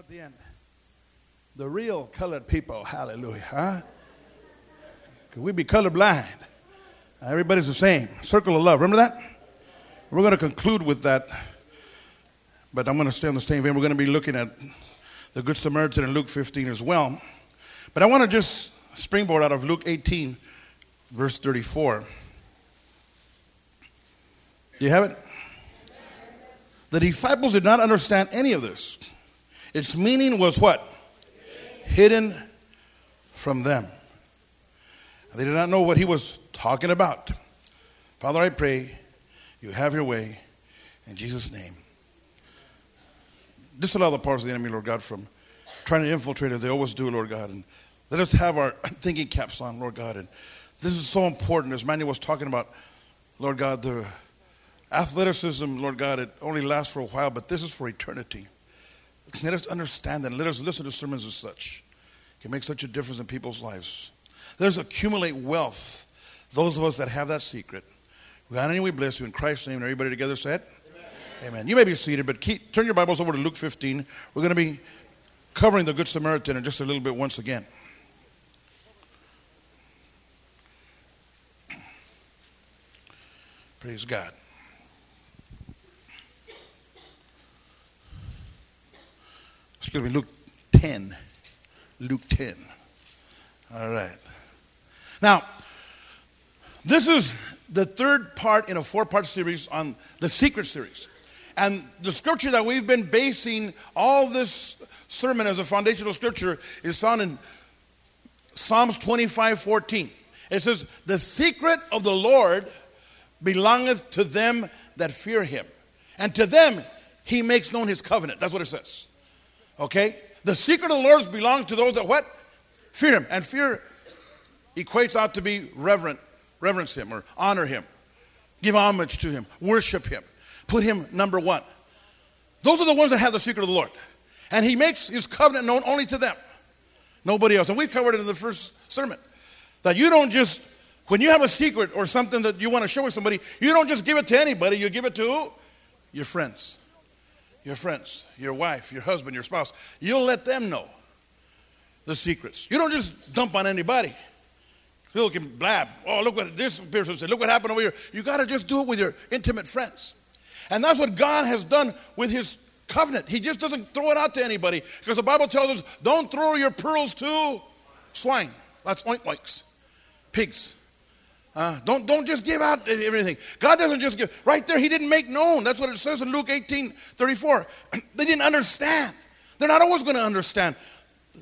at the end. The real colored people, hallelujah, huh? Could we be colorblind? Everybody's the same. Circle of love, remember that? We're going to conclude with that, but I'm going to stay on the same vein. We're going to be looking at the Good Samaritan in Luke 15 as well. But I want to just springboard out of Luke 18, verse 34. Do you have it? The disciples did not understand any of this. Its meaning was what? Hidden from them. They did not know what he was talking about. Father, I pray you have your way in Jesus' name. Disallow the powers of the enemy, Lord God, from trying to infiltrate as they always do, Lord God. And let us have our thinking caps on, Lord God. And this is so important, as Manny was talking about, Lord God, the athleticism, Lord God, it only lasts for a while, but this is for eternity. Let us understand that. Let us listen to sermons as such. It can make such a difference in people's lives. Let us accumulate wealth. Those of us that have that secret. God, we bless you in Christ's name. And everybody together said? Amen. Amen. You may be seated, but keep, turn your Bibles over to Luke 15. We're going to be covering the Good Samaritan in just a little bit once again. Praise God. Excuse me, Luke 10. Luke 10. All right. Now, this is the third part in a four part series on the secret series. And the scripture that we've been basing all this sermon as a foundational scripture is found in Psalms 25 14. It says, The secret of the Lord belongeth to them that fear him, and to them he makes known his covenant. That's what it says. Okay? The secret of the Lord belongs to those that what? Fear him. And fear equates out to be reverent, reverence him or honor him, give homage to him, worship him, put him number one. Those are the ones that have the secret of the Lord. And he makes his covenant known only to them, nobody else. And we covered it in the first sermon that you don't just, when you have a secret or something that you want to show with somebody, you don't just give it to anybody, you give it to? Your friends your friends, your wife, your husband, your spouse. You'll let them know the secrets. You don't just dump on anybody. People can blab. Oh, look what this person said. Look what happened over here. You got to just do it with your intimate friends. And that's what God has done with his covenant. He just doesn't throw it out to anybody because the Bible tells us don't throw your pearls to swine. That's oink pigs. Uh, don't, don't just give out everything. God doesn't just give. Right there, He didn't make known. That's what it says in Luke 18 34. they didn't understand. They're not always going to understand.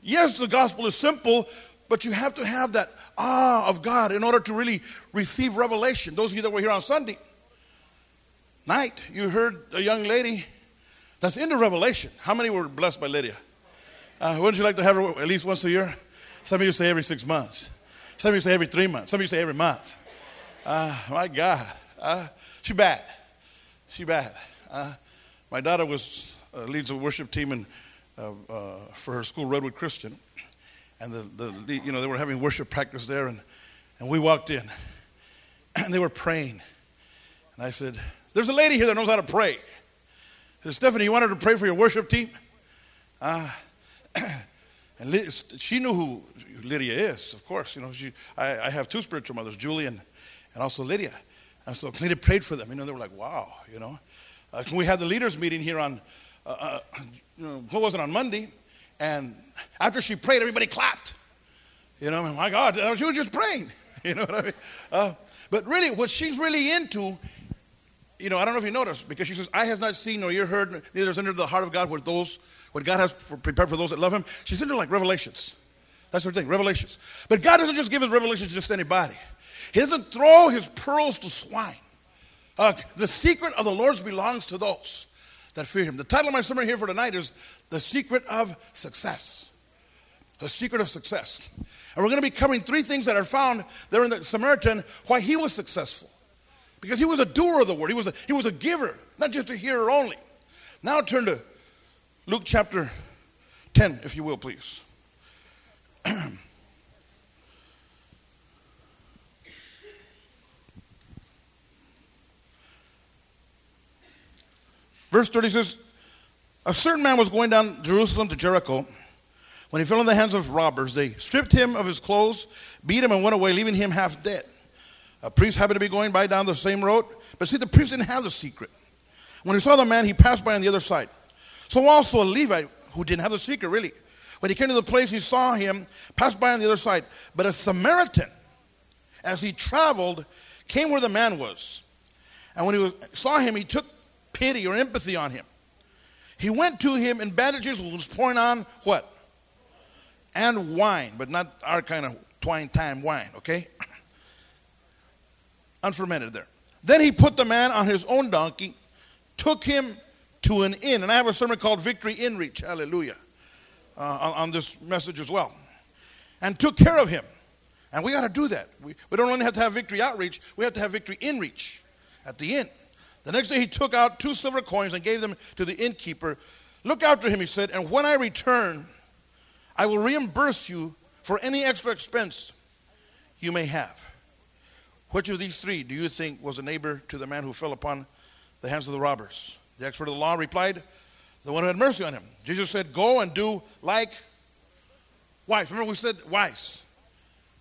Yes, the gospel is simple, but you have to have that awe of God in order to really receive revelation. Those of you that were here on Sunday night, you heard a young lady that's into revelation. How many were blessed by Lydia? Uh, wouldn't you like to have her at least once a year? Some of you say every six months. Some of you say every three months. Some of you say every month. Uh, my God. Uh, she bad. She bad. Uh, my daughter was uh, leads a worship team in, uh, uh, for her school, Redwood Christian. And the, the, you know, they were having worship practice there. And, and we walked in. And they were praying. And I said, there's a lady here that knows how to pray. I said, Stephanie, you wanted to pray for your worship team? Uh, and she knew who Lydia is, of course. You know, she, I, I have two spiritual mothers, Julie and, and also Lydia. And so Lydia prayed for them. You know, they were like, wow, you know. Uh, we had the leaders meeting here on, uh, uh, you know, what was it, on Monday? And after she prayed, everybody clapped. You know, my God, she was just praying. You know what I mean? Uh, but really, what she's really into, you know, I don't know if you noticed, because she says, I has not seen nor ear heard, neither is entered the heart of God with those, what God has for, prepared for those that love him. She's into like revelations. That's her thing, revelations. But God doesn't just give his revelations to just anybody. He doesn't throw his pearls to swine. Uh, the secret of the Lord's belongs to those that fear him. The title of my sermon here for tonight is The Secret of Success. The Secret of Success. And we're going to be covering three things that are found there in the Samaritan, why he was successful. Because he was a doer of the word, he was a, he was a giver, not just a hearer only. Now turn to Luke chapter 10, if you will, please. Verse 30 says, A certain man was going down Jerusalem to Jericho. When he fell in the hands of robbers, they stripped him of his clothes, beat him, and went away, leaving him half dead. A priest happened to be going by down the same road, but see, the priest didn't have the secret. When he saw the man, he passed by on the other side. So also a Levite, who didn't have the secret really, when he came to the place, he saw him pass by on the other side. But a Samaritan, as he traveled, came where the man was. And when he was, saw him, he took pity or empathy on him. He went to him and bandages was pouring on what? And wine, but not our kind of twine time wine, okay? Unfermented there. Then he put the man on his own donkey, took him to an inn. And I have a sermon called Victory in Reach. Hallelujah uh, on, on, this message as well. And took care of him. And we got to do that. We, we don't only have to have victory outreach, we have to have victory in reach at the inn. The next day he took out two silver coins and gave them to the innkeeper. Look after him, he said, and when I return, I will reimburse you for any extra expense you may have. Which of these three do you think was a neighbor to the man who fell upon the hands of the robbers? The expert of the law replied, the one who had mercy on him. Jesus said, Go and do like wise. Remember, we said wise.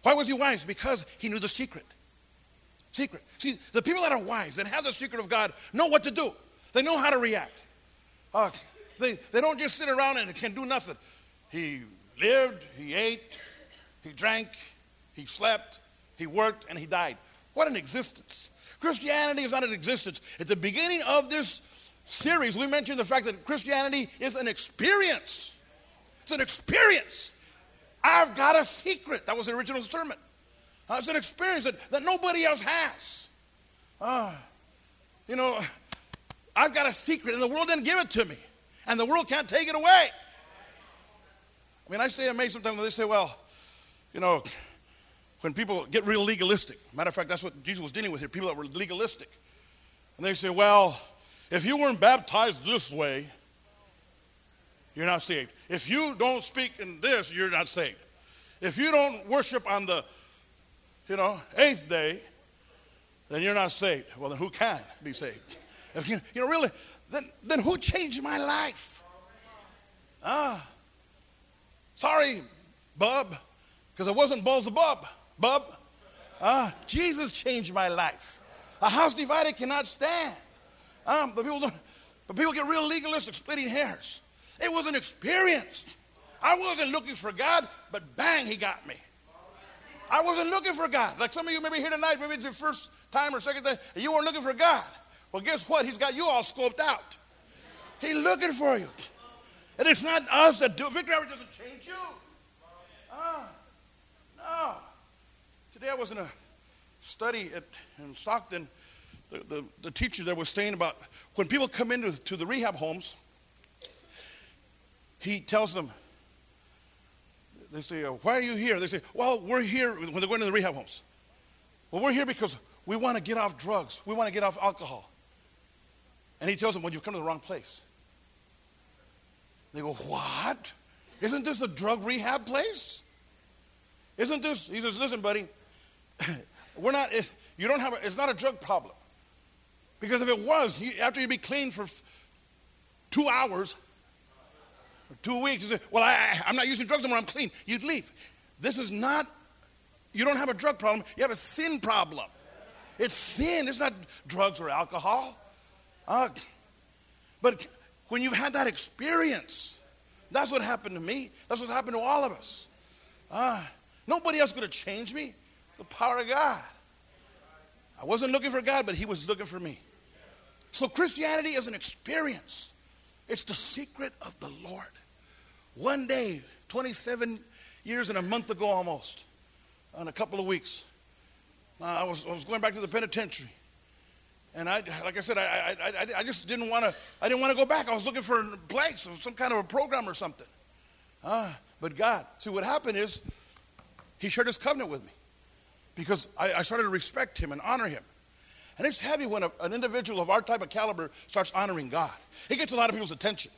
Why was he wise? Because he knew the secret. Secret. See, the people that are wise, that have the secret of God, know what to do. They know how to react. Uh, they, they don't just sit around and can do nothing. He lived, he ate, he drank, he slept, he worked, and he died. What an existence. Christianity is not an existence. At the beginning of this series, we mentioned the fact that Christianity is an experience. It's an experience. I've got a secret. That was the original sermon. It's an experience that, that nobody else has. Uh, you know, I've got a secret, and the world didn't give it to me, and the world can't take it away. I mean, I stay amazed sometimes when they say, well, you know, when people get real legalistic. Matter of fact, that's what Jesus was dealing with here people that were legalistic. And they say, well, if you weren't baptized this way, you're not saved. If you don't speak in this, you're not saved. If you don't worship on the, you know, eighth day, then you're not saved. Well, then who can be saved? If you, you know, really, then, then who changed my life? Ah, sorry, bub, because I wasn't Beelzebub, bub. Ah, Jesus changed my life. A house divided cannot stand. Um, but people don't, but people get real legalistic, splitting hairs. It was an experience. I wasn't looking for God, but bang, he got me. I wasn't looking for God. Like some of you maybe here tonight, maybe it's your first time or second time, and you weren't looking for God. Well, guess what? He's got you all scoped out. He's looking for you. And it's not us that do it. Victory Hour doesn't change you. Ah, no. Today I was in a study at, in Stockton, the, the, the teacher there was saying about when people come into to the rehab homes, he tells them, they say, uh, Why are you here? They say, Well, we're here when they're going to the rehab homes. Well, we're here because we want to get off drugs, we want to get off alcohol. And he tells them, Well, you've come to the wrong place. They go, What? Isn't this a drug rehab place? Isn't this? He says, Listen, buddy, we're not, you don't have, a, it's not a drug problem. Because if it was, you, after you'd be clean for two hours, two weeks, well, I, I'm not using drugs anymore, I'm clean. You'd leave. This is not, you don't have a drug problem, you have a sin problem. It's sin, it's not drugs or alcohol. Uh, but when you've had that experience, that's what happened to me. That's what happened to all of us. Uh, nobody else could have changed me. The power of God. I wasn't looking for God, but He was looking for me. So Christianity is an experience. It's the secret of the Lord. One day, 27 years and a month ago almost, in a couple of weeks, I, was, I was going back to the penitentiary. And I, like I said, I, I, I, I just didn't want to, I didn't want to go back. I was looking for blanks of some kind of a program or something. Uh, but God, see what happened is he shared his covenant with me because I, I started to respect him and honor him. And it's heavy when a, an individual of our type of caliber starts honoring God. It gets a lot of people's attention.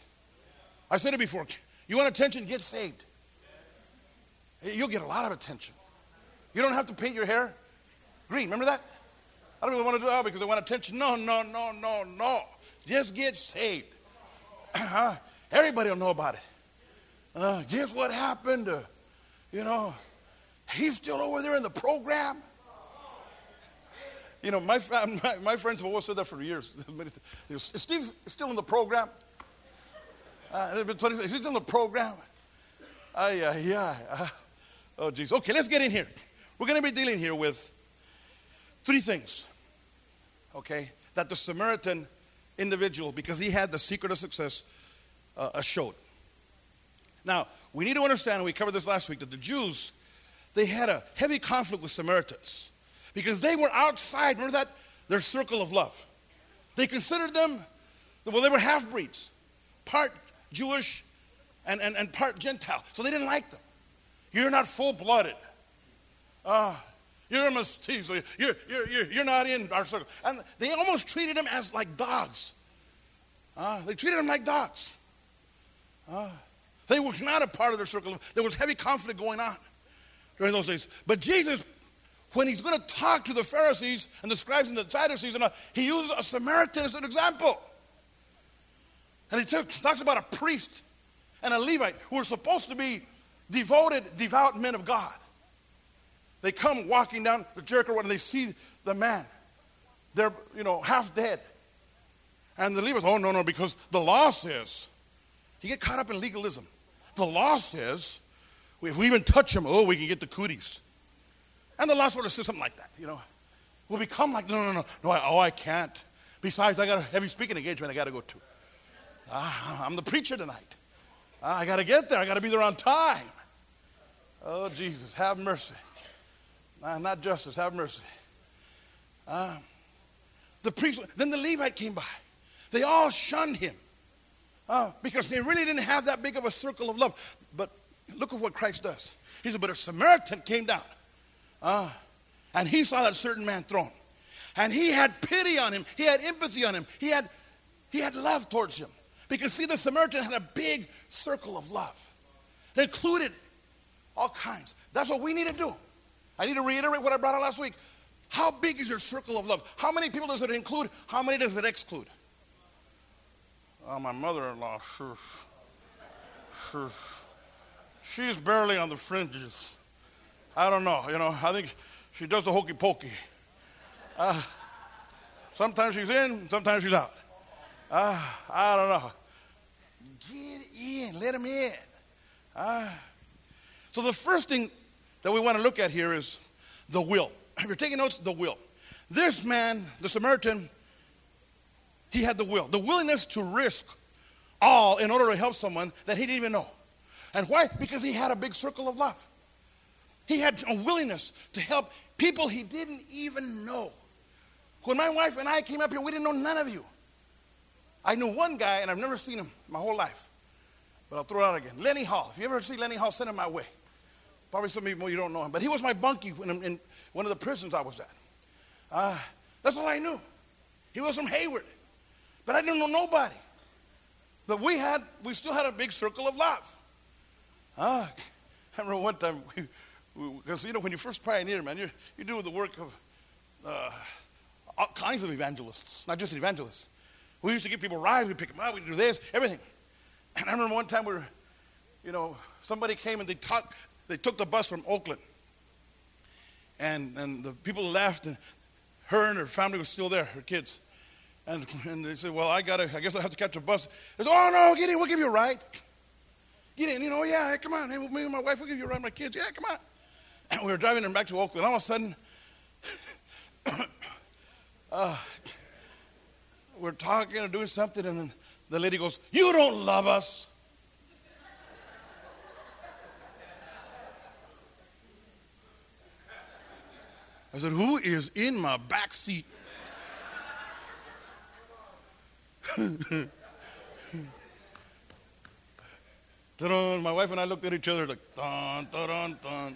I said it before. You want attention? Get saved. You'll get a lot of attention. You don't have to paint your hair green. Remember that? I don't people want to do that because they want attention. No, no, no, no, no. Just get saved. Everybody will know about it. Uh, guess what happened? Uh, you know, he's still over there in the program. You know, my, my, my friends have always said that for years. Is Steve still in the program? Uh, is he still in the program? Uh, yeah. Uh, oh, geez. Okay, let's get in here. We're going to be dealing here with three things, okay, that the Samaritan individual, because he had the secret of success, uh, showed. Now, we need to understand, and we covered this last week, that the Jews, they had a heavy conflict with Samaritans because they were outside, remember that? Their circle of love. They considered them, well, they were half breeds, part Jewish and, and, and part Gentile. So they didn't like them. You're not full blooded. Uh, you're a mestizo. You're, you're, you're, you're not in our circle. And they almost treated them as like dogs. Uh, they treated them like dogs. Uh, they were not a part of their circle. There was heavy conflict going on during those days. But Jesus, when he's going to talk to the Pharisees and the scribes and the Sadducees, and uh, he uses a Samaritan as an example. And he talks about a priest and a Levite who are supposed to be devoted, devout men of God. They come walking down the Jericho road and they see the man. They're, you know, half dead. And the Levites, oh, no, no, because the law says, you get caught up in legalism. The law says, if we even touch him, oh, we can get the cooties. And the last word says something like that, you know. We'll become like, no, no, no, no, I, oh, I can't. Besides, I got a heavy speaking engagement I got to go to. Ah, I'm the preacher tonight. Ah, I got to get there. I got to be there on time. Oh, Jesus, have mercy. Ah, not justice, have mercy. Ah, the priest, then the Levite came by. They all shunned him uh, because they really didn't have that big of a circle of love. But look at what Christ does. He said, But a Samaritan came down uh, and he saw that certain man thrown. And he had pity on him, he had empathy on him, he had, he had love towards him. Because, see, the Samaritan had a big circle of love. It included all kinds. That's what we need to do. I need to reiterate what I brought out last week. How big is your circle of love? How many people does it include? How many does it exclude? Oh, my mother-in-law, sure, sure, she's barely on the fringes. I don't know, you know, I think she does the hokey pokey. Uh, sometimes she's in, sometimes she's out. Uh, I don't know. Get in, let him in. Uh, so the first thing that we want to look at here is the will. If you're taking notes, the will. This man, the Samaritan, he had the will, the willingness to risk all in order to help someone that he didn't even know. And why? Because he had a big circle of love. He had a willingness to help people he didn't even know. When my wife and I came up here, we didn't know none of you. I knew one guy, and I've never seen him my whole life. But I'll throw it out again. Lenny Hall. If you ever see Lenny Hall, send him my way. Probably some of you don't know him. But he was my bunkie in, in one of the prisons I was at. Uh, that's all I knew. He was from Hayward. But I didn't know nobody. But we had, we still had a big circle of love. Ah, I remember one time, because you know, when you first pioneer, man, you're, you're doing the work of uh, all kinds of evangelists, not just evangelists. We used to get people rides, we pick them up, we do this, everything. And I remember one time we were, you know, somebody came and they, talk, they took the bus from Oakland. And, and the people left, and her and her family were still there, her kids. And, and they said, Well, I got to, I guess I have to catch a bus. They said, Oh, no, get in, we'll give you a ride. Get in, you know, yeah, come on. Hey, me and my wife we'll give you a ride, my kids. Yeah, come on. And we were driving them back to Oakland. All of a sudden, uh, we're talking and doing something, and then the lady goes, You don't love us. I said, Who is in my back seat? My wife and I looked at each other like, dun, dun, dun,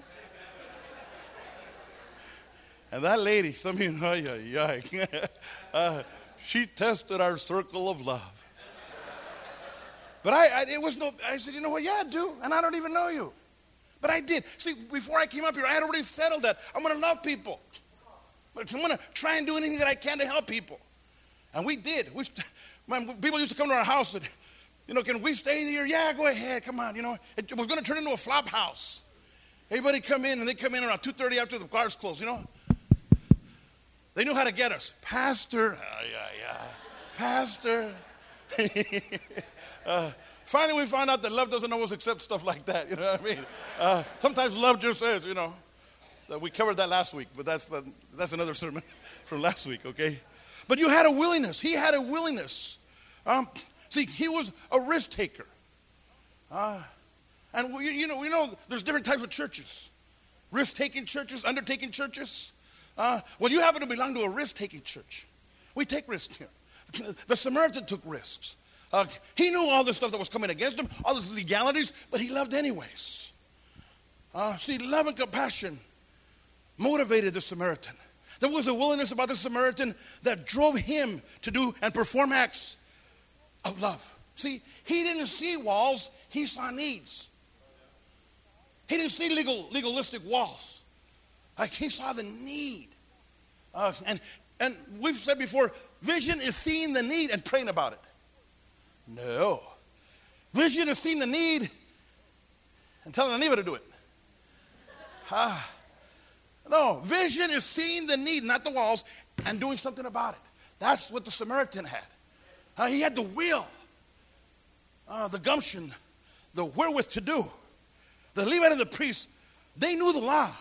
And that lady, some of you know, yeah, uh, she tested our circle of love. But I, I, it was no, I said, you know what? Yeah, I do. And I don't even know you. But I did. See, before I came up here, I had already settled that. I'm going to love people. But I'm going to try and do anything that I can to help people. And we did. We, man, people used to come to our house and You know, can we stay here? Yeah, go ahead. Come on. You know, it was going to turn into a flop house. Everybody come in, and they come in around 2.30 after the cars close, you know. They knew how to get us. Pastor, uh, yeah, yeah. Pastor. uh, finally, we found out that love doesn't always accept stuff like that. You know what I mean? Uh, sometimes love just says, you know, that we covered that last week, but that's, the, that's another sermon from last week, okay? But you had a willingness. He had a willingness. Um, see, he was a risk taker. Uh, and we, you know, we know there's different types of churches. Risk-taking churches, undertaking churches. Uh, well, you happen to belong to a risk-taking church. We take risks here. The Samaritan took risks. Uh, he knew all the stuff that was coming against him, all those legalities, but he loved anyways. Uh, see, love and compassion motivated the Samaritan. There was a willingness about the Samaritan that drove him to do and perform acts of love. See, he didn't see walls, he saw needs. He didn't see legal, legalistic walls. Like he saw the need. Uh, and, and we've said before, vision is seeing the need and praying about it. No. Vision is seeing the need and telling the neighbor to do it. Ah. No, vision is seeing the need, not the walls, and doing something about it. That's what the Samaritan had. Uh, he had the will, uh, the gumption, the wherewith to do. The Levite and the priest, they knew the law,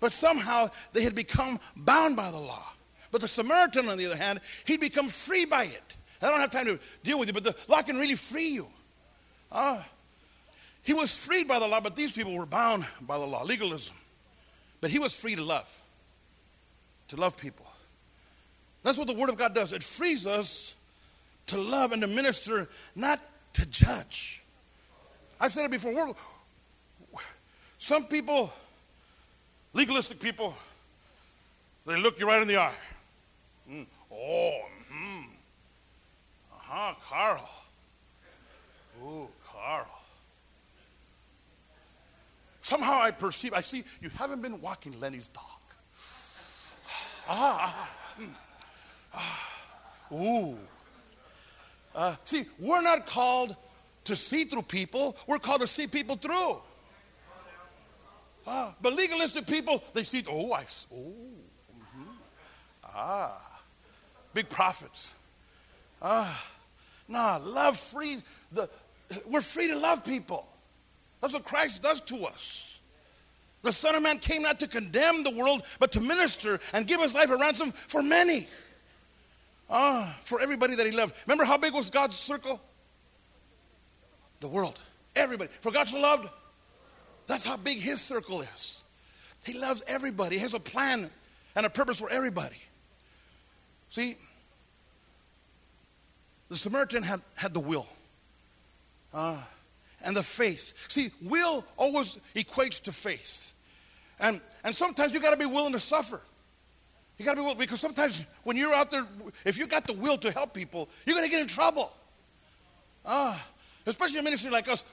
but somehow they had become bound by the law. But the Samaritan, on the other hand, he'd become free by it. I don't have time to deal with you, but the law can really free you. Uh, he was freed by the law, but these people were bound by the law, legalism. But he was free to love, to love people. That's what the Word of God does. It frees us to love and to minister, not to judge. I've said it before. Some people, legalistic people, they look you right in the eye. Mm. Oh, hmm. Uh huh, Carl. Oh, Carl. Somehow I perceive, I see you haven't been walking Lenny's dog. Ah, ah, ah. Ooh. Uh, see, we're not called to see through people, we're called to see people through. But legalistic people, they see, oh, I, oh, mm-hmm. ah, big prophets. Ah, nah, love free. The, we're free to love people. That's what Christ does to us. The Son of Man came not to condemn the world, but to minister and give his life a ransom for many. Ah, for everybody that he loved. Remember how big was God's circle? The world. Everybody. For God so loved, that's how big his circle is. He loves everybody. He has a plan and a purpose for everybody. See, the Samaritan had, had the will. Uh, and the faith. See, will always equates to faith. And, and sometimes you got to be willing to suffer. You got to be willing, because sometimes when you're out there, if you got the will to help people, you're going to get in trouble. Ah, especially a ministry like us.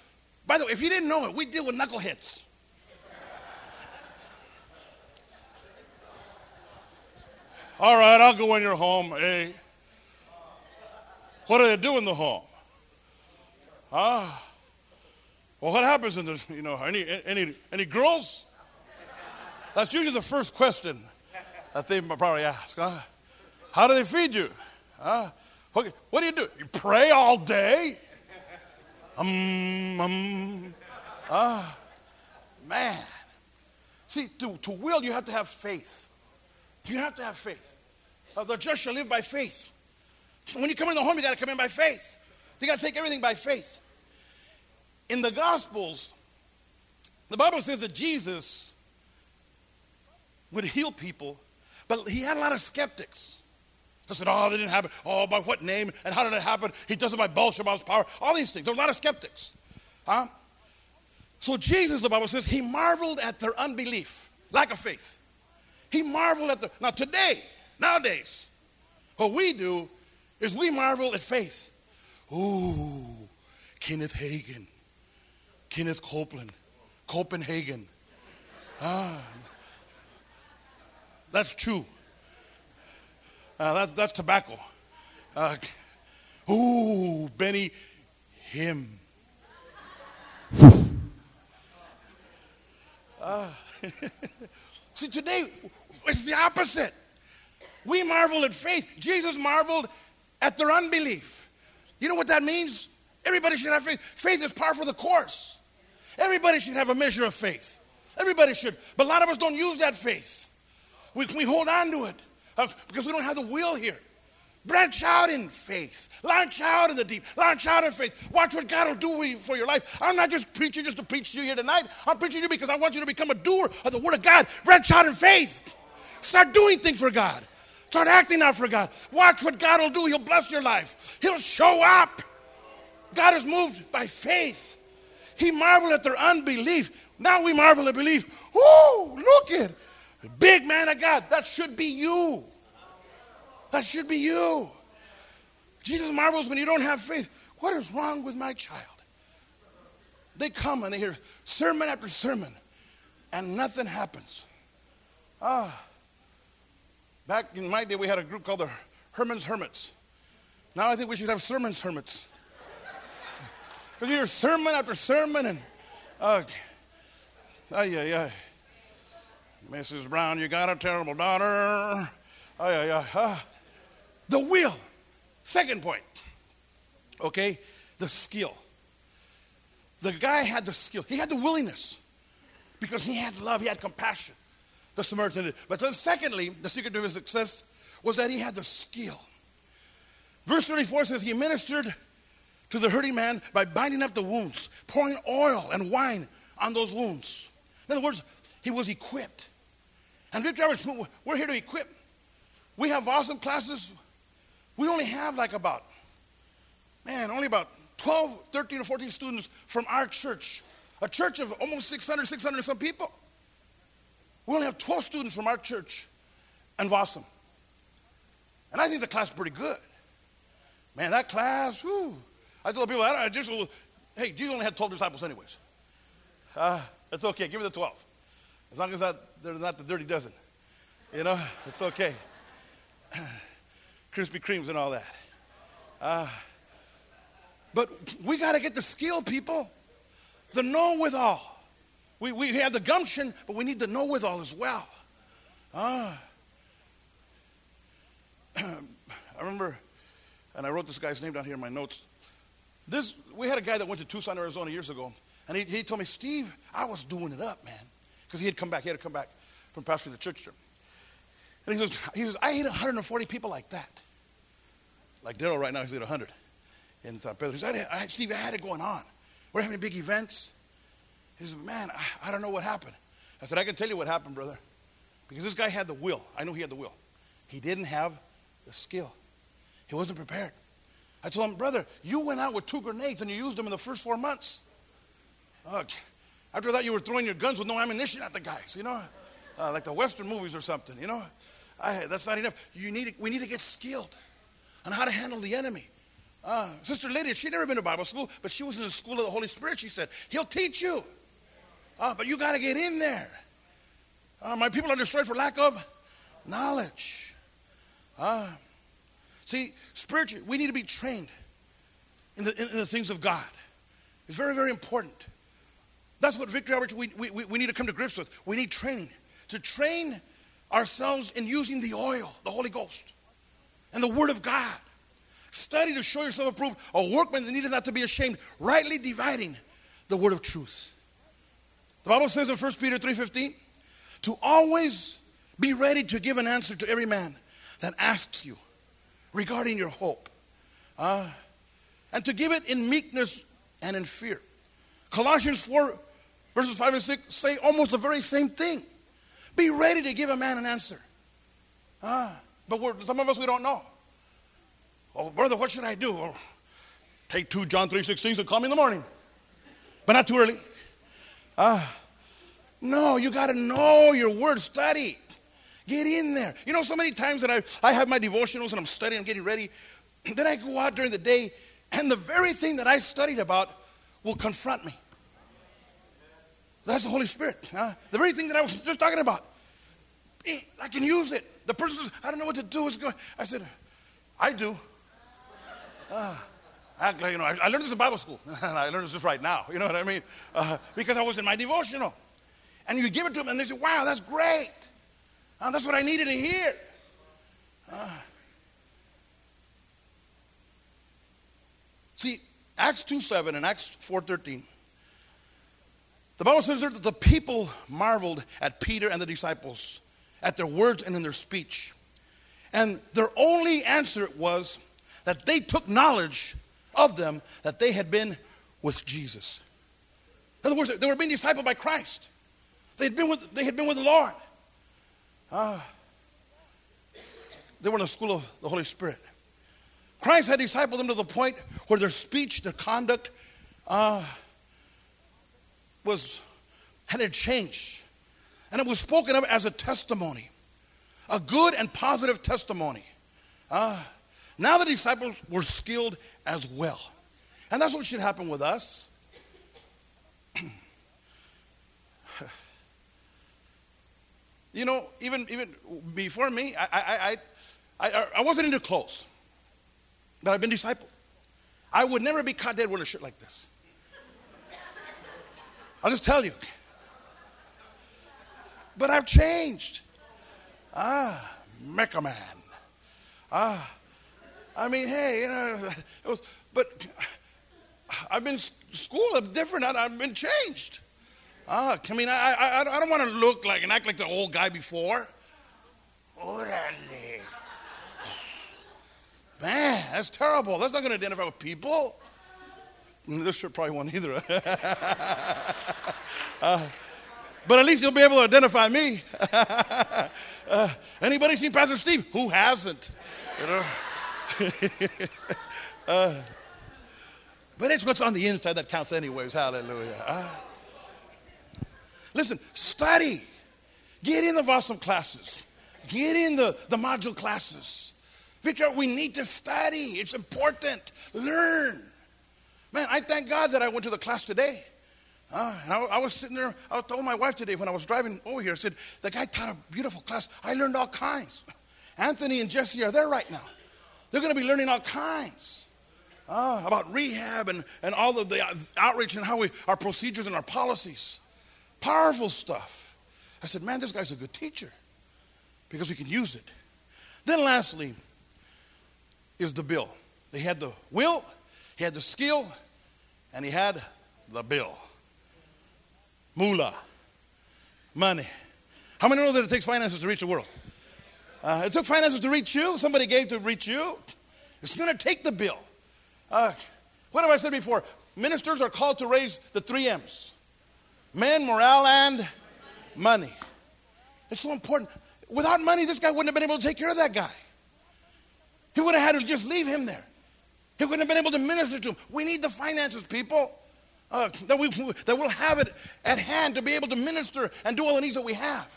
By the way, if you didn't know it, we deal with knuckleheads. All right, I'll go in your home. Hey, what do they do in the home? Ah. Well, what happens in the, you know, any, any, any girls? That's usually the first question that they probably ask. Huh? How do they feed you? Huh? Okay, what do you do? You pray all day? Um, um, ah, man. See, to, to will, you have to have faith. You have to have faith. Uh, the just shall live by faith. When you come in the home, you got to come in by faith. You got to take everything by faith. In the Gospels, the Bible says that Jesus would heal people, but he had a lot of skeptics. They said, oh, that didn't happen. Oh, by what name? And how did it happen? He does it by Beelzebub's power. All these things. There There's a lot of skeptics. Huh? So Jesus, the Bible says, he marveled at their unbelief, lack of faith. He marveled at the, now today, nowadays, what we do is we marvel at faith. Ooh, Kenneth Hagin. Kenneth Copeland, Copenhagen. Ah, that's true. Uh, that's, that's tobacco. Uh, ooh, Benny Hinn. uh, see, today it's the opposite. We marvel at faith. Jesus marveled at their unbelief. You know what that means? Everybody should have faith. Faith is par for the course. Everybody should have a measure of faith. Everybody should. But a lot of us don't use that faith. We, we hold on to it because we don't have the will here. Branch out in faith. Launch out in the deep. Launch out in faith. Watch what God will do for your life. I'm not just preaching just to preach to you here tonight. I'm preaching to you because I want you to become a doer of the Word of God. Branch out in faith. Start doing things for God. Start acting out for God. Watch what God will do. He'll bless your life. He'll show up. God is moved by faith. He marveled at their unbelief. Now we marvel at belief. Whoo, look at big man of God. That should be you. That should be you. Jesus marvels when you don't have faith. What is wrong with my child? They come and they hear sermon after sermon, and nothing happens. Ah. Back in my day, we had a group called the Herman's Hermits. Now I think we should have sermons hermits. Because you hear sermon after sermon, and uh, ay, ay, ay. Mrs. Brown, you got a terrible daughter. Ay, ay, ay. Ah. The will. Second point. Okay? The skill. The guy had the skill. He had the willingness because he had love, he had compassion. The Samaritan did. But then, secondly, the secret to his success was that he had the skill. Verse 34 says, He ministered to the hurting man by binding up the wounds, pouring oil and wine on those wounds. In other words, he was equipped. And Victory Outreach, we're here to equip. We have awesome classes we only have like about, man, only about 12, 13, or 14 students from our church, a church of almost 600, 600 some people. We only have 12 students from our church and VOSOM. And I think the class is pretty good. Man, that class, whew. I tell people, I, I just, hey, Jesus only had 12 disciples anyways. Uh, that's okay. Give me the 12. As long as that, they're not the dirty dozen. You know, it's okay. Krispy Kremes and all that. Uh, but we got to get the skill, people. The know with all. We, we have the gumption, but we need the know with all as well. Uh, I remember, and I wrote this guy's name down here in my notes. This, we had a guy that went to Tucson, Arizona years ago, and he, he told me, Steve, I was doing it up, man. Because he had come back, he had to come back from pastoring the church. And he says, he says, I hate 140 people like that. Like Daryl right now, he's at 100 in San Pedro. He said, I had, Steve, I had it going on. We're having big events. He said, man, I, I don't know what happened. I said, I can tell you what happened, brother. Because this guy had the will. I know he had the will. He didn't have the skill. He wasn't prepared. I told him, brother, you went out with two grenades and you used them in the first four months. Uh, after that, you were throwing your guns with no ammunition at the guys, you know, uh, like the Western movies or something, you know. I, that's not enough. You need, we need to get skilled on how to handle the enemy. Uh, Sister Lydia, she'd never been to Bible school, but she was in the school of the Holy Spirit. She said, He'll teach you. Uh, but you got to get in there. Uh, my people are destroyed for lack of knowledge. Uh, see, spiritually, we need to be trained in the, in, in the things of God. It's very, very important. That's what Victory Outreach, we, we, we need to come to grips with. We need training. To train ourselves in using the oil, the Holy Ghost and the Word of God. Study to show yourself approved, a workman that needed not to be ashamed, rightly dividing the word of truth. The Bible says in 1 Peter 3:15, to always be ready to give an answer to every man that asks you regarding your hope. Uh, and to give it in meekness and in fear. Colossians 4, verses 5 and 6 say almost the very same thing. Be ready to give a man an answer. Ah. But some of us, we don't know. Oh, brother, what should I do? Oh, take two John 3.16 and call me in the morning. But not too early. Ah, no, you got to know your word. Study. Get in there. You know, so many times that I, I have my devotionals and I'm studying, I'm getting ready. Then I go out during the day, and the very thing that I studied about will confront me. That's the Holy Spirit. Huh? The very thing that I was just talking about. I can use it. The person says, I don't know what to do. What's going I said, I do. Uh, like, you know, I, I learned this in Bible school. I learned this just right now. You know what I mean? Uh, because I was in my devotional. And you give it to them, and they say, wow, that's great. Uh, that's what I needed to hear. Uh, see, Acts 2 7 and Acts 4 13. The Bible says that the people marveled at Peter and the disciples, at their words and in their speech. And their only answer was that they took knowledge of them that they had been with Jesus. In other words, they were being discipled by Christ. They had been with, they had been with the Lord. Uh, they were in the school of the Holy Spirit. Christ had discipled them to the point where their speech, their conduct, uh, was had it changed, and it was spoken of as a testimony, a good and positive testimony. Uh, now the disciples were skilled as well, and that's what should happen with us. you know, even even before me, I I, I I I wasn't into clothes, but I've been discipled. I would never be caught dead wearing a shirt like this. I'll just tell you. But I've changed. Ah, Mecha Man. Ah, I mean, hey, you know, it was, but I've been school, I'm different. I've been changed. Ah, I mean, I, I, I don't want to look like and act like the old guy before. Orale. Man, that's terrible. That's not going to identify with people. This shirt probably won't either. uh, but at least you'll be able to identify me. uh, anybody seen Pastor Steve? Who hasn't? You know? uh, but it's what's on the inside that counts, anyways. Hallelujah. Uh, listen, study. Get in the VOSOM classes. Get in the, the module classes. Victor, we need to study. It's important. Learn. Man, I thank God that I went to the class today. Uh, I, I, was sitting there, I told my wife today when I was driving over here, I said, the guy taught a beautiful class. I learned all kinds. Anthony and Jesse are there right now. They're going to be learning all kinds uh, about rehab and, and all of the outreach and how we, our procedures and our policies. Powerful stuff. I said, man, this guy's a good teacher because we can use it. Then lastly is the bill. They had the will, he had the skill, and he had the bill. Moolah. Money. How many know that it takes finances to reach the world? Uh, it took finances to reach you. Somebody gave to reach you. It's going to take the bill. Uh, what have I said before? Ministers are called to raise the three M's men, morale, and money. It's so important. Without money, this guy wouldn't have been able to take care of that guy. He would have had to just leave him there. He wouldn't have been able to minister to him. We need the finances, people. Uh, that, we, that we'll have it at hand to be able to minister and do all the needs that we have.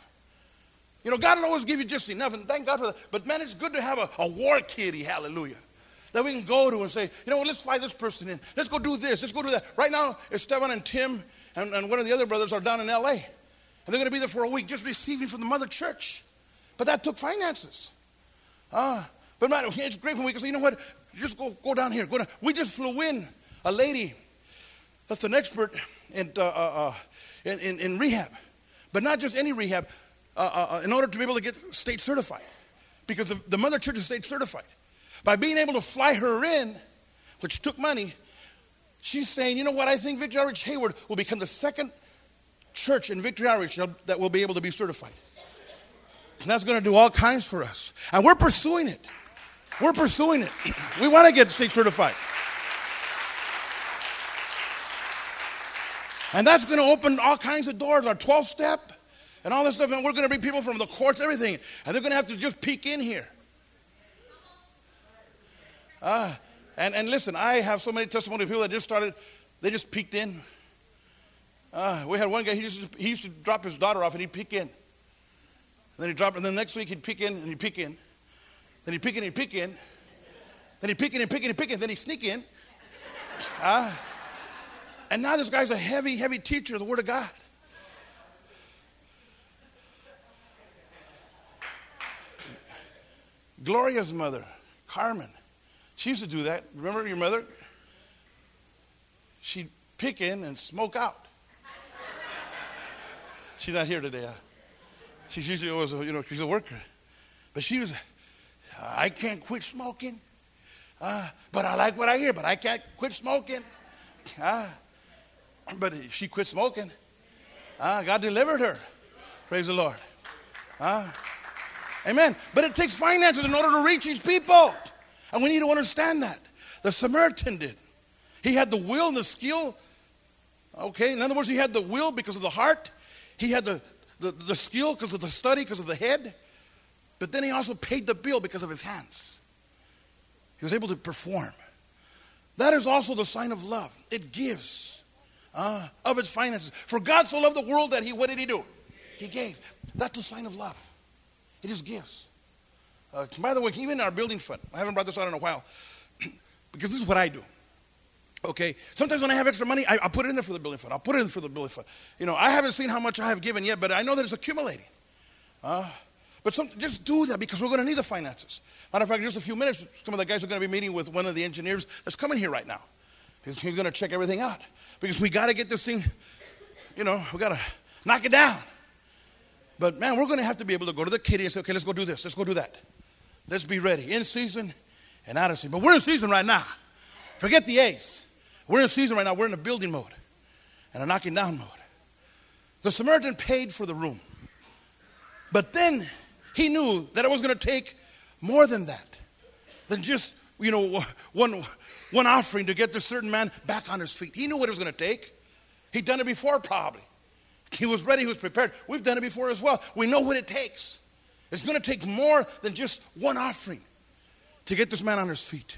You know, God will always give you just enough, and thank God for that. But man, it's good to have a, a war kitty, hallelujah, that we can go to and say, you know what, let's fly this person in. Let's go do this. Let's go do that. Right now, Esteban and Tim and, and one of the other brothers are down in L.A., and they're going to be there for a week just receiving from the mother church. But that took finances. Ah, but man, it's great when we can say, you know what, just go, go down here. Go down. We just flew in a lady that's an expert in, uh, uh, uh, in, in, in, rehab, but not just any rehab, uh, uh, uh, in order to be able to get state certified. Because the, the mother church is state certified. By being able to fly her in, which took money, she's saying, you know what, I think Victory Outreach Hayward will become the second church in Victory Outreach that will be able to be certified. And that's going to do all kinds for us. And we're pursuing it. We're pursuing it. We want to get state certified. And that's going to open all kinds of doors, our 12 step and all this stuff. And we're going to bring people from the courts, everything. And they're going to have to just peek in here. Uh, and, and listen, I have so many testimonies of people that just started, they just peeked in. Uh, we had one guy, he used, to, he used to drop his daughter off and he'd peek in. And then he'd drop, and then the next week he'd peek in and he'd peek in. Then he'd peek in and he'd in. Then he'd peek in and peek in and peek in. Then he'd sneak in. Uh, and now this guy's a heavy, heavy teacher of the Word of God. Gloria's mother, Carmen, she used to do that. Remember your mother? she'd pick in and smoke out. She's not here today. Huh? She's usually always, you know, she's a worker. But she was, I can't quit smoking. Uh, but I like what I hear, but I can't quit smoking. Uh, but she quit smoking. Uh, God delivered her. Praise the Lord. Uh, amen. But it takes finances in order to reach these people. And we need to understand that. The Samaritan did. He had the will and the skill. Okay, in other words, he had the will because of the heart. He had the, the, the skill because of the study, because of the head. But then he also paid the bill because of his hands. He was able to perform. That is also the sign of love. It gives uh, of its finances. For God so loved the world that he, what did he do? He gave. That's a sign of love. It just gives. Uh, by the way, even our building fund, I haven't brought this out in a while, because this is what I do. Okay, sometimes when I have extra money, I, I put it in there for the building fund. I'll put it in for the building fund. You know, I haven't seen how much I have given yet, but I know that it's accumulating. Uh, but some, just do that because we're going to need the finances. Matter of fact, just a few minutes, some of the guys are going to be meeting with one of the engineers that's coming here right now. He's, he's going to check everything out because we got to get this thing, you know, we got to knock it down. But man, we're going to have to be able to go to the kitty and say, okay, let's go do this, let's go do that. Let's be ready in season and out of season. But we're in season right now. Forget the ace. We're in season right now. We're in a building mode and a knocking down mode. The Samaritan paid for the room. But then he knew that it was going to take more than that, than just, you know, one, one offering to get this certain man back on his feet. He knew what it was going to take. He'd done it before, probably. He was ready, he was prepared. We've done it before as well. We know what it takes. It's going to take more than just one offering to get this man on his feet.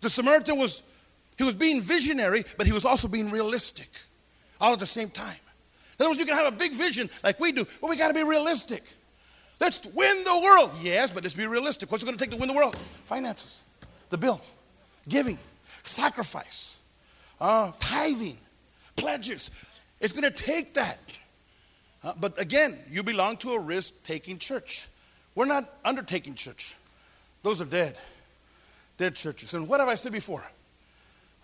The Samaritan was, he was being visionary, but he was also being realistic all at the same time. In other words, you can have a big vision like we do, but we got to be realistic. Let's win the world. Yes, but let's be realistic. What's it going to take to win the world? Finances, the bill, giving, sacrifice, uh, tithing, pledges. It's going to take that. Uh, but again, you belong to a risk taking church. We're not undertaking church, those are dead, dead churches. And what have I said before?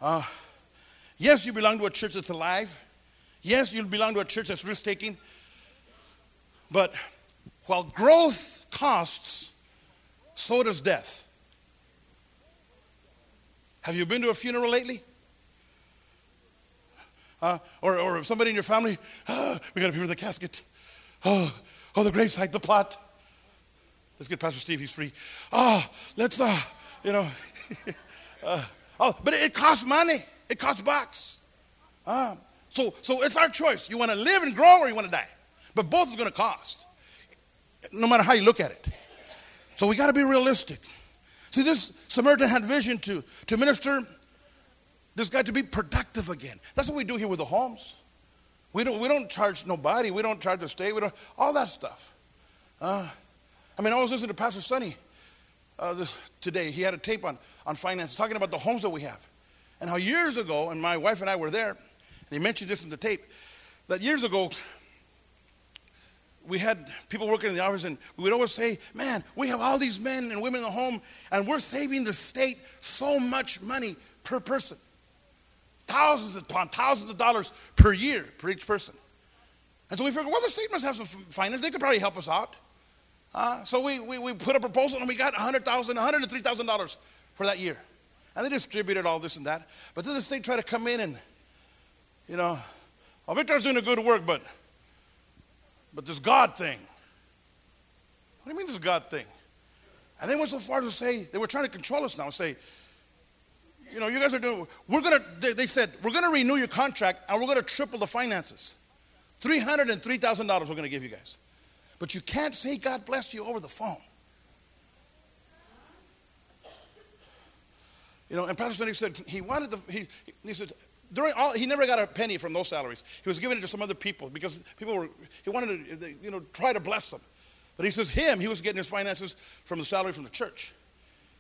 Uh, yes, you belong to a church that's alive. Yes, you belong to a church that's risk taking. But while growth costs, so does death. Have you been to a funeral lately? Uh, or, or somebody in your family, oh, we got to be for the casket. Oh, oh, the gravesite, the plot. Let's get Pastor Steve, he's free. Oh, let's, uh, you know. uh, oh, but it, it costs money. It costs bucks. Uh, so, so it's our choice. You want to live and grow or you want to die. But both is going to cost, no matter how you look at it. So we got to be realistic. See, this Samaritan had vision to, to minister this guy to be productive again. That's what we do here with the homes. We don't, we don't charge nobody. We don't charge to stay. We don't, all that stuff. Uh, I mean, I was listening to Pastor Sonny uh, this, today. He had a tape on, on finance talking about the homes that we have. And how years ago, and my wife and I were there, and he mentioned this in the tape, that years ago, we had people working in the office, and we would always say, Man, we have all these men and women in the home, and we're saving the state so much money per person. Thousands upon thousands of dollars per year per each person. And so we figured, well, the state must have some finance. They could probably help us out. Uh, so we, we, we put a proposal and we got $100,000, $103,000 for that year. And they distributed all this and that. But then the state tried to come in and, you know, well, Victor's doing a good work, but, but this God thing. What do you mean this God thing? And they went so far as to say, they were trying to control us now and say, you know, you guys are doing, we're going to, they, said, we're going to renew your contract and we're going to triple the finances. $303,000 we're going to give you guys. But you can't say God bless you over the phone. You know, and Pastor Sonny said he wanted the, he, he said, during all, he never got a penny from those salaries. He was giving it to some other people because people were, he wanted to, you know, try to bless them. But he says him, he was getting his finances from the salary from the church.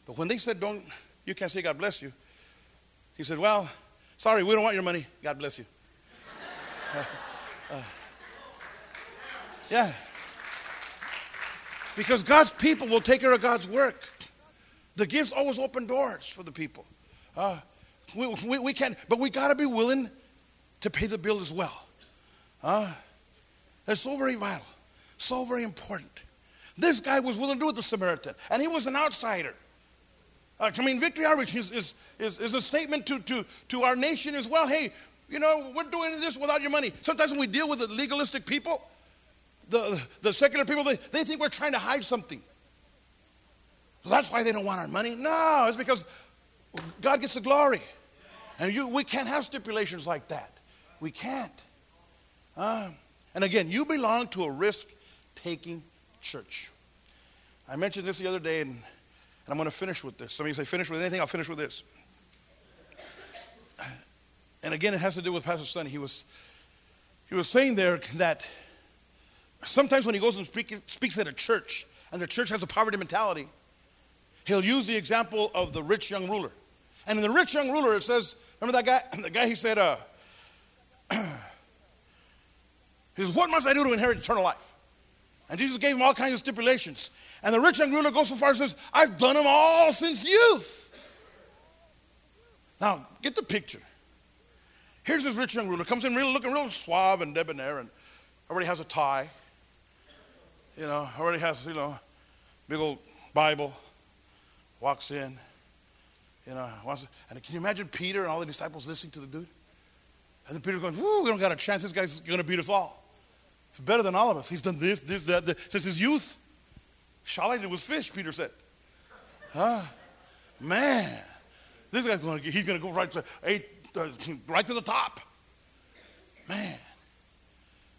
But when they said, don't, you can't say God bless you, he said, Well, sorry, we don't want your money. God bless you. Uh, uh, yeah. Because God's people will take care of God's work. The gifts always open doors for the people. Uh, we, we, we can, but we got to be willing to pay the bill as well. Uh, that's so very vital, so very important. This guy was willing to do it, the Samaritan, and he was an outsider. Uh, I mean, Victory Outreach is, is, is, is, a statement to, to, to our nation as well. Hey, you know, we're doing this without your money. Sometimes when we deal with the legalistic people, the, the secular people, they, they think we're trying to hide something. that's why they don't want our money. No, it's because God gets the glory. And you, we can't have stipulations like that. We can't. Uh, and again, you belong to a risk taking church. I mentioned this the other day, and, and I'm going to finish with this. Some of you say, finish with anything, I'll finish with this. And again, it has to do with Pastor Sonny. He was, he was saying there that sometimes when he goes and speak, speaks at a church, and the church has a poverty mentality, he'll use the example of the rich young ruler. And in the rich young ruler, it says, remember that guy? The guy he said, uh, he says, What must I do to inherit eternal life? And Jesus gave him all kinds of stipulations. And the rich young ruler goes so far and says, I've done them all since youth. Now, get the picture. Here's this rich young ruler, comes in really looking real suave and debonair, and already has a tie. You know, already has, you know, big old Bible. Walks in. You know, and can you imagine Peter and all the disciples listening to the dude? And then Peter's going, Whoo, we don't got a chance. This guy's going to beat us all. He's better than all of us. He's done this, this, that, since his youth. Shall I do with fish, Peter said. Huh? Man, this guy's going to, he's going to go right to, eight, uh, right to the top. Man.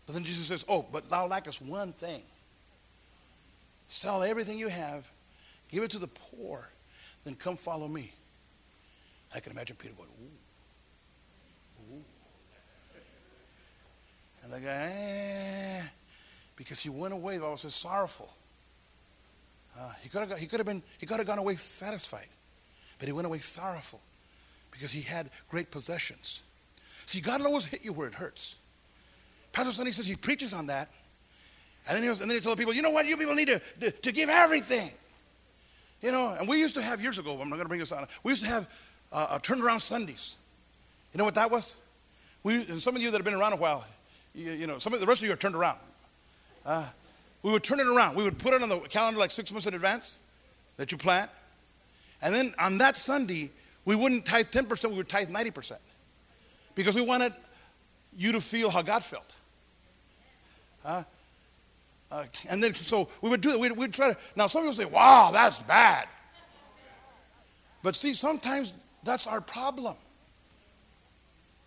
But then Jesus says, Oh, but thou lackest one thing. Sell everything you have, give it to the poor, then come follow me. I can imagine Peter going, ooh, ooh. And the guy, eh, because he went away, the Bible says, sorrowful. Uh, he could have he could have been he could have gone away satisfied, but he went away sorrowful because he had great possessions. See, God will always hit you where it hurts. Pastor Sonny says he preaches on that, and then he was, and then he told people, you know what, you people need to, to, to give everything. You know, and we used to have years ago. I'm not going to bring this on. We used to have uh, a turnaround Sundays. You know what that was? We, and some of you that have been around a while, you, you know, some of the rest of you are turned around. Uh, we would turn it around. We would put it on the calendar like six months in advance that you plant. And then on that Sunday, we wouldn't tithe 10%, we would tithe 90%. Because we wanted you to feel how God felt. Uh, uh, and then, so we would do it. We'd, we'd try to. Now, some people say, wow, that's bad. But see, sometimes that's our problem.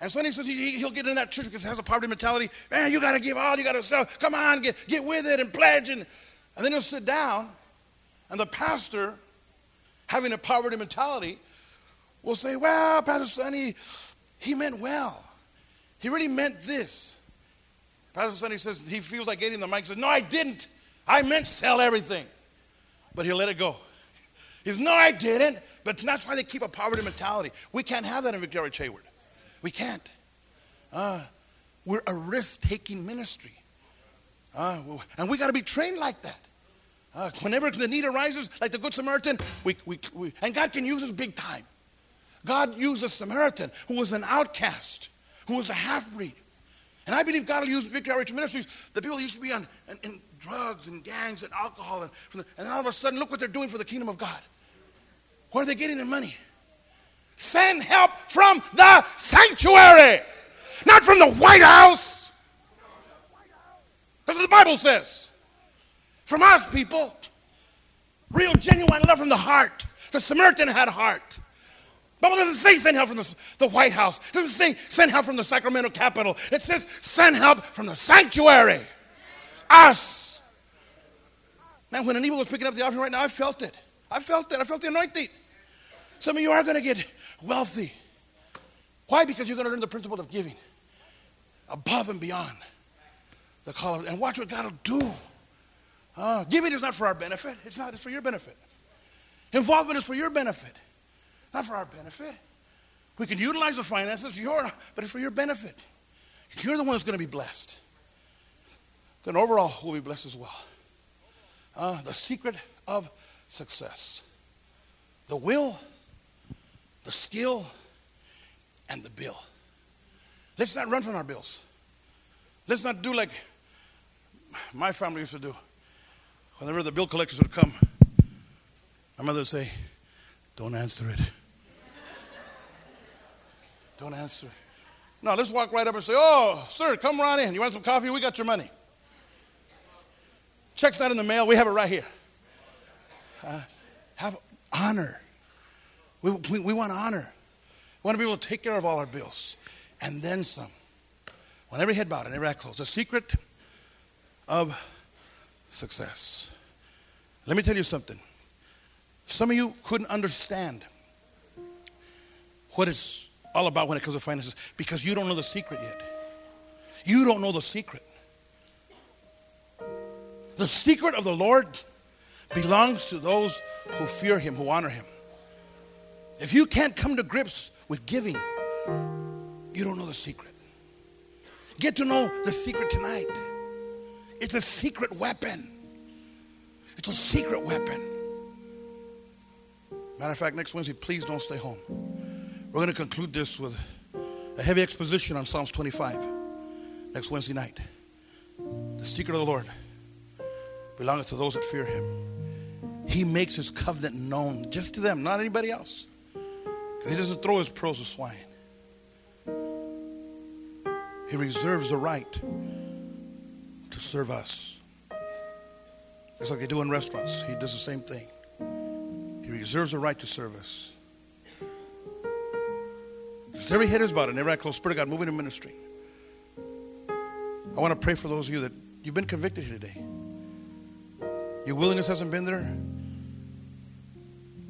And Sonny says he, will get in that church because he has a poverty mentality. Man, you got to give all, you got to sell. Come on, get, get with it and pledge. And, and then he'll sit down, and the pastor, having a poverty mentality, will say, Well, Pastor Sonny, he meant well. He really meant this. Pastor Sonny says he feels like getting the mic. He says, No, I didn't. I meant sell everything. But he'll let it go. He says, No, I didn't. But that's why they keep a poverty mentality. We can't have that in Victoria Hayward. We can't. Uh, we're a risk taking ministry. Uh, and we got to be trained like that. Uh, whenever the need arises, like the Good Samaritan, we, we, we, and God can use us big time. God used a Samaritan who was an outcast, who was a half breed. And I believe God will use Victory Outreach Ministries. The people used to be on in, in drugs and gangs and alcohol, and, and all of a sudden, look what they're doing for the kingdom of God. Where are they getting their money? Send help from the sanctuary, not from the White House. That's what the Bible says. From us, people. Real, genuine love from the heart. The Samaritan had heart. Bible doesn't say send help from the, the White House. It doesn't say send help from the Sacramento Capitol. It says send help from the sanctuary. Us. Man, when Anita was picking up the offering right now, I felt it. I felt it. I felt the anointing. Some of you are going to get wealthy. Why? Because you're going to learn the principle of giving above and beyond the call of, and watch what God will do. Uh, giving is not for our benefit. It's not. It's for your benefit. Involvement is for your benefit, not for our benefit. We can utilize the finances, your, but it's for your benefit. You're the one that's going to be blessed, then overall we'll be blessed as well. Uh, the secret of success. The will the skill and the bill. Let's not run from our bills. Let's not do like my family used to do. Whenever the bill collectors would come, my mother would say, Don't answer it. Don't answer it. No, let's walk right up and say, Oh, sir, come right in. You want some coffee? We got your money. Check's not in the mail. We have it right here. Uh, have honor. We, we, we want honor. We want to be able to take care of all our bills and then some. When every head bowed and every eye closed. The secret of success. Let me tell you something. Some of you couldn't understand what it's all about when it comes to finances because you don't know the secret yet. You don't know the secret. The secret of the Lord belongs to those who fear Him, who honor Him. If you can't come to grips with giving, you don't know the secret. Get to know the secret tonight. It's a secret weapon. It's a secret weapon. Matter of fact, next Wednesday, please don't stay home. We're going to conclude this with a heavy exposition on Psalms 25 next Wednesday night. The secret of the Lord belongeth to those that fear him. He makes his covenant known just to them, not anybody else. He doesn't throw his pearls to swine. He reserves the right to serve us. Just like they do in restaurants. He does the same thing. He reserves the right to serve us. Because every head is bowed and every eye closed. Spirit of God moving in ministry. I want to pray for those of you that you've been convicted here today. Your willingness hasn't been there.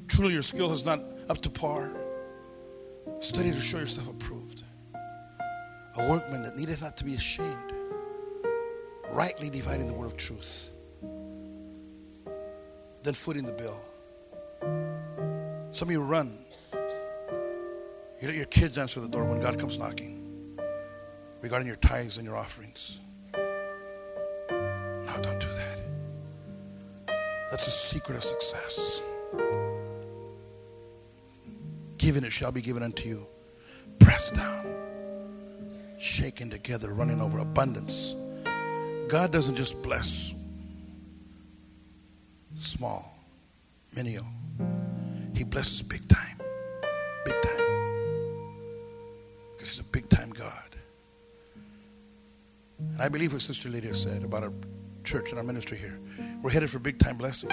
Truly, your skill is not up to par. Study to show yourself approved. A workman that needeth not to be ashamed, rightly dividing the word of truth, then footing the bill. Some of you run. You let your kids answer the door when God comes knocking regarding your tithes and your offerings. No, don't do that. That's the secret of success. Given it shall be given unto you. Pressed down, shaken together, running over abundance. God doesn't just bless small, menial. He blesses big time. Big time. Because he's a big time God. And I believe what Sister Lydia said about our church and our ministry here. We're headed for big time blessings.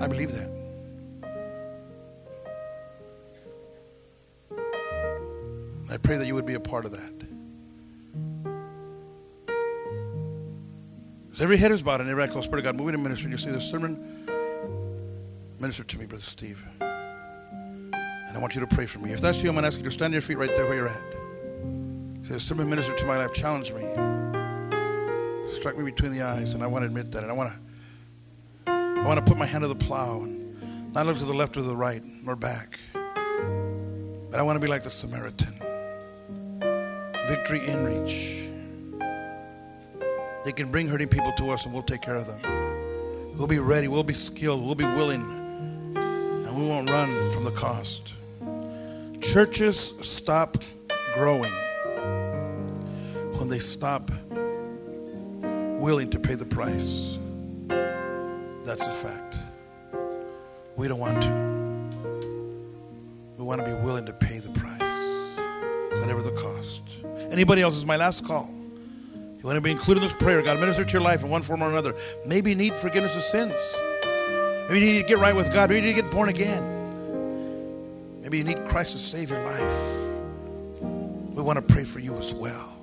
I believe that. I pray that you would be a part of that. As every head is bowed and every eye closed, Spirit of God, moving in ministry, you see this sermon, minister to me, Brother Steve. And I want you to pray for me. If that's you, I'm going to ask you to stand your feet right there where you're at. Say, the sermon minister to my life challenged me. Struck me between the eyes, and I want to admit that. And I want to I want to put my hand to the plow and not look to the left or the right or back. But I want to be like the Samaritan Victory Outreach. They can bring hurting people to us and we'll take care of them. We'll be ready, we'll be skilled, we'll be willing, and we won't run from the cost. Churches stop growing when they stop willing to pay the price. That's a fact. We don't want to. We want to be willing to pay Anybody else? This is my last call. You want to be included in this prayer. God minister to your life in one form or another. Maybe you need forgiveness of sins. Maybe you need to get right with God. Maybe you need to get born again. Maybe you need Christ to save your life. We want to pray for you as well.